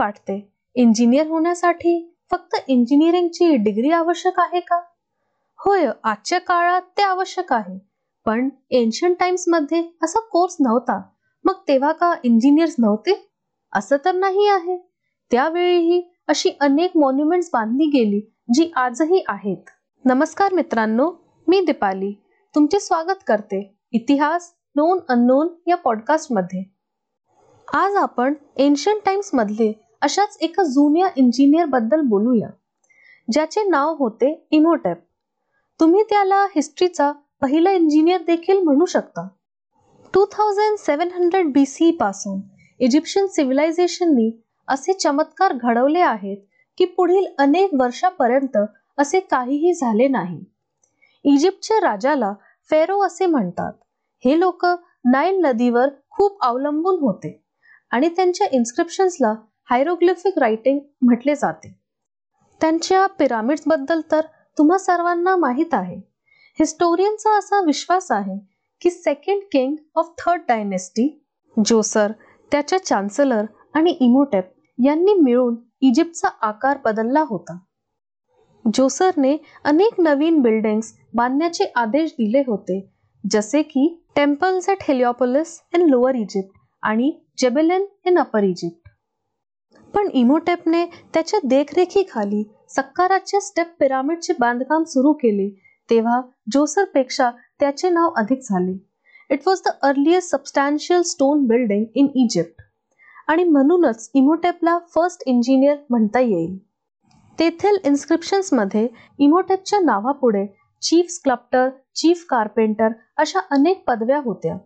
वाटते. इंजिनियर होण्यासाठी फक्त इंजिनिअरिंगची डिग्री आवश्यक आहे का? होय आजच्या काळात ते आवश्यक आहे. पण एन्शियंट टाइम्समध्ये असा कोर्स नव्हता. मग तेव्हा का इंजिनियर्स नव्हते? असं तर नाही आहे. त्यावेळीही अशी अनेक मॉन्युमेंट्स बांधली गेली जी आजही आहेत. नमस्कार मित्रांनो मी दीपाली. तुमचे स्वागत करते. इतिहास नोन अननोन या पॉडकास्टमध्ये. आज आपण एन्शियंट टाइम्स मधले अशाच एका जुन्या इंजिनियरबद्दल बोलूया ज्याचे नाव होते इमोटॅप तुम्ही त्याला हिस्ट्रीचा पहिला इंजिनियर देखील म्हणू शकता. Two thousand seven hundred B C पासून इजिप्शियन सिव्हिलायझेशननी असे चमत्कार घडवले आहेत की पुढील अनेक वर्षापर्यंत असे काहीही झाले नाही. इजिप्तच्या राजाला फेरो असे म्हणतात. हे लोक नाईल नदीवर खूप अवलंबून होते आणि त्यांच्या इन्स्क्रिप्शन्सला हायरोग्लिफिक रायटिंग म्हटले जाते. त्यांच्या पिरामिड्सबद्दल तर तुम्हा सर्वांना माहीत आहे. हिस्टोरियनचा असा विश्वास आहे की second king of third dynasty Djoser त्याच्या चान्सलर आणि इमोटेप यांनी मिळून इजिप्तचा आकार बदलला होता. जोसरने अनेक नवीन बिल्डिंग्स बांधण्याचे आदेश दिले होते जसे की temples at Heliopolis in lower Egypt आणि जेबेलन इन अपर इजिप्त पण इमोटेपने त्याच्या देखरेखीखाली सक्काराच्या स्टेप पिरामिडचे बांधकाम सुरू केले तेव्हा जोसरपेक्षा त्याचे नाव अधिक झाले. It was the earliest substantial stone building in Egypt आणि म्हणूनच इमोटेपला फर्स्ट इंजिनियर म्हणता येईल. तेथील इन्स्क्रिप्शन्समध्ये इमोटेपच्या नावापुढे चीफ स्क्लप्टर चीफ कार्पेंटर अशा अनेक पदव्या होत्या.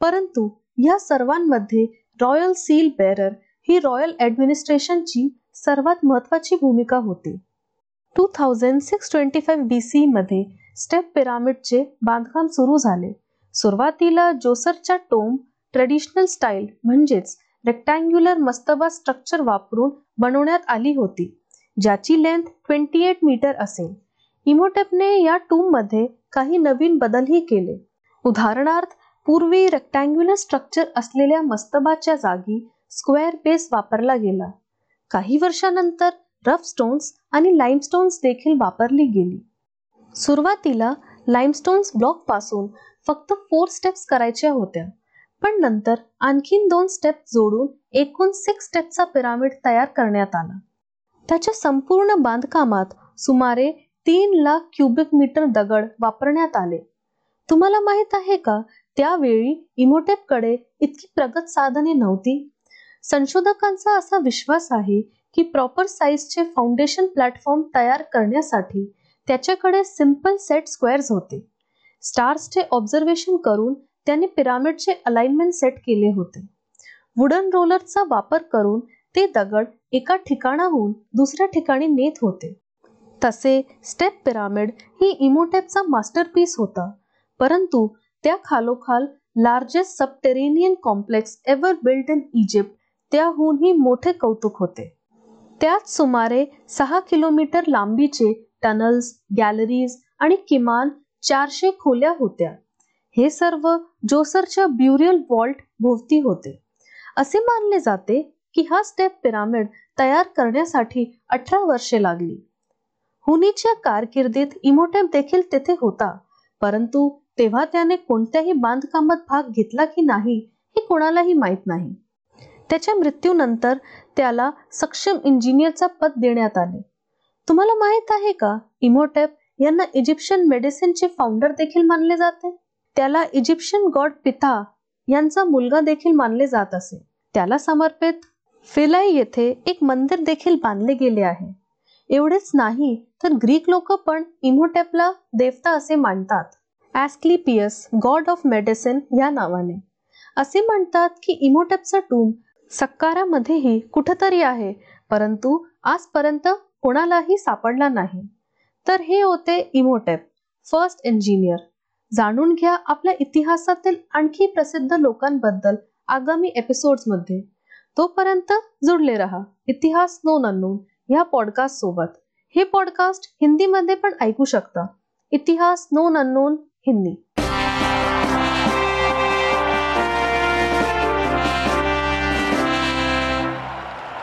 परंतु या सर्वांमध्ये रॉयल सील बेरर ही रॉयल ॲडमिनिस्ट्रेशनची सर्वात महत्वाची भूमिका होती. Two thousand six twenty five B C मध्ये स्टेप पिरामिडचे बांधकाम सुरू झाले. सुरुवातीला जोसरच्या टोम ट्रेडिशनल स्टाईल म्हणजेच रेक्टँग्युलर मस्तबा स्ट्रक्चर वापरून बनवण्यात आली होती ज्याची लेंथ ट्वेंटी एट मीटर असेल. इमोटेपने या टूममध्ये काही नवीन बदलही केले. उदाहरणार्थ पूर्वी रेक्टँग्युलर स्ट्रक्चर असलेल्या मस्तबाच्या जागी स्क्वेअर बेस वापरला गेला. काही वर्षानंतर रफ स्टोन्स आणि लाईमस्टोन्स देखील वापरली गेली. सुरुवातीला लाईमस्टोन्स ब्लॉकपासून फक्त फोर स्टेप्स करायच्या होत्या पण नंतर आणखीन दोन स्टेप जोडून एकूण सिक्स स्टेपचा पिरामिड तयार करण्यात आला. त्याच्या संपूर्ण बांधकामात सुमारे तीन लाख क्युबिक मीटर दगड वापरण्यात आले. तुम्हाला माहीत आहे का त्यावेळी इमोटेपकडे इतकी प्रगत साधने नव्हती? संशोधकांचा असा विश्वास आहे की प्रॉपर साईजचे फाउंडेशन प्लॅटफॉर्म तयार करण्यासाठी त्याच्याकडे सिंपल सेट स्क्वेअर्स होते. स्टार्सचे ऑब्झर्वेशन करून त्याने पिरामिडचे अलाइनमेंट सेट केले होते. वुडन रोलरचा वापर करून ते दगड एका ठिकाणाहून दुसऱ्या ठिकाणी नेत होते. तसे स्टेप पिरामिड ही इमोटेपचा मास्टरपीस होता परंतु त्या खालोखाल largest subterranean complex ever built in Egypt त्याहूनही मोठे कौतुक होते. त्यात सुमारे सहा किलोमीटर लांबीचे टनल्स गॅलरीज आणि किमान चारशे खोल्या होत्या. हे सर्व जोसरच्या ब्युरियल वॉल्ट भोवती होते. असे मानले जाते की हा स्टेप पिरामिड तयार करण्यासाठी अठरा वर्षे लागली. हुनीच्या कारकिर्दीत इमोटेप देखील तेथे होता परंतु तेव्हा त्याने कोणत्याही बांधकामात भाग घेतला की नाही हे कोणालाही माहीत नाही. त्याच्या मृत्यूनंतर त्याला सक्षम इंजिनियरचा पद देण्यात आले. तुम्हाला माहीत आहे का इमोटेप यांना इजिप्शियन मेडिसिनचे फाउंडर देखील मानले जाते? त्याला इजिप्शियन गॉड पिता यांचा मुलगा देखील मानले जात असे. त्याला समर्पित फिलाई येथे एक मंदिर देखील बांधले गेले आहे. एवढेच नाही तर ग्रीक लोक पण इमोटेपला देवता असे मानतात. ॲस्क्लिपियस गॉड ऑफ मेडिसिन या नावाने. असे म्हणतात की इमोटेपचा टूम सक्कारामध्येही कुठंतरी आहे परंतु आजपर्यंत कोणालाही सापडला नाही. तर हे होते इमोटेप फर्स्ट इंजिनियर. जाणून घ्या आपल्या इतिहासातील आणखी प्रसिद्ध लोकांबद्दल आगामी एपिसोड्समध्ये. तोपर्यंत जुडले रहा इतिहास नोन अननोन ह्या पॉडकास्ट सोबत. हे पॉडकास्ट हिंदीमध्ये पण ऐकू शकता. इतिहास नोन अननोन हिंदी.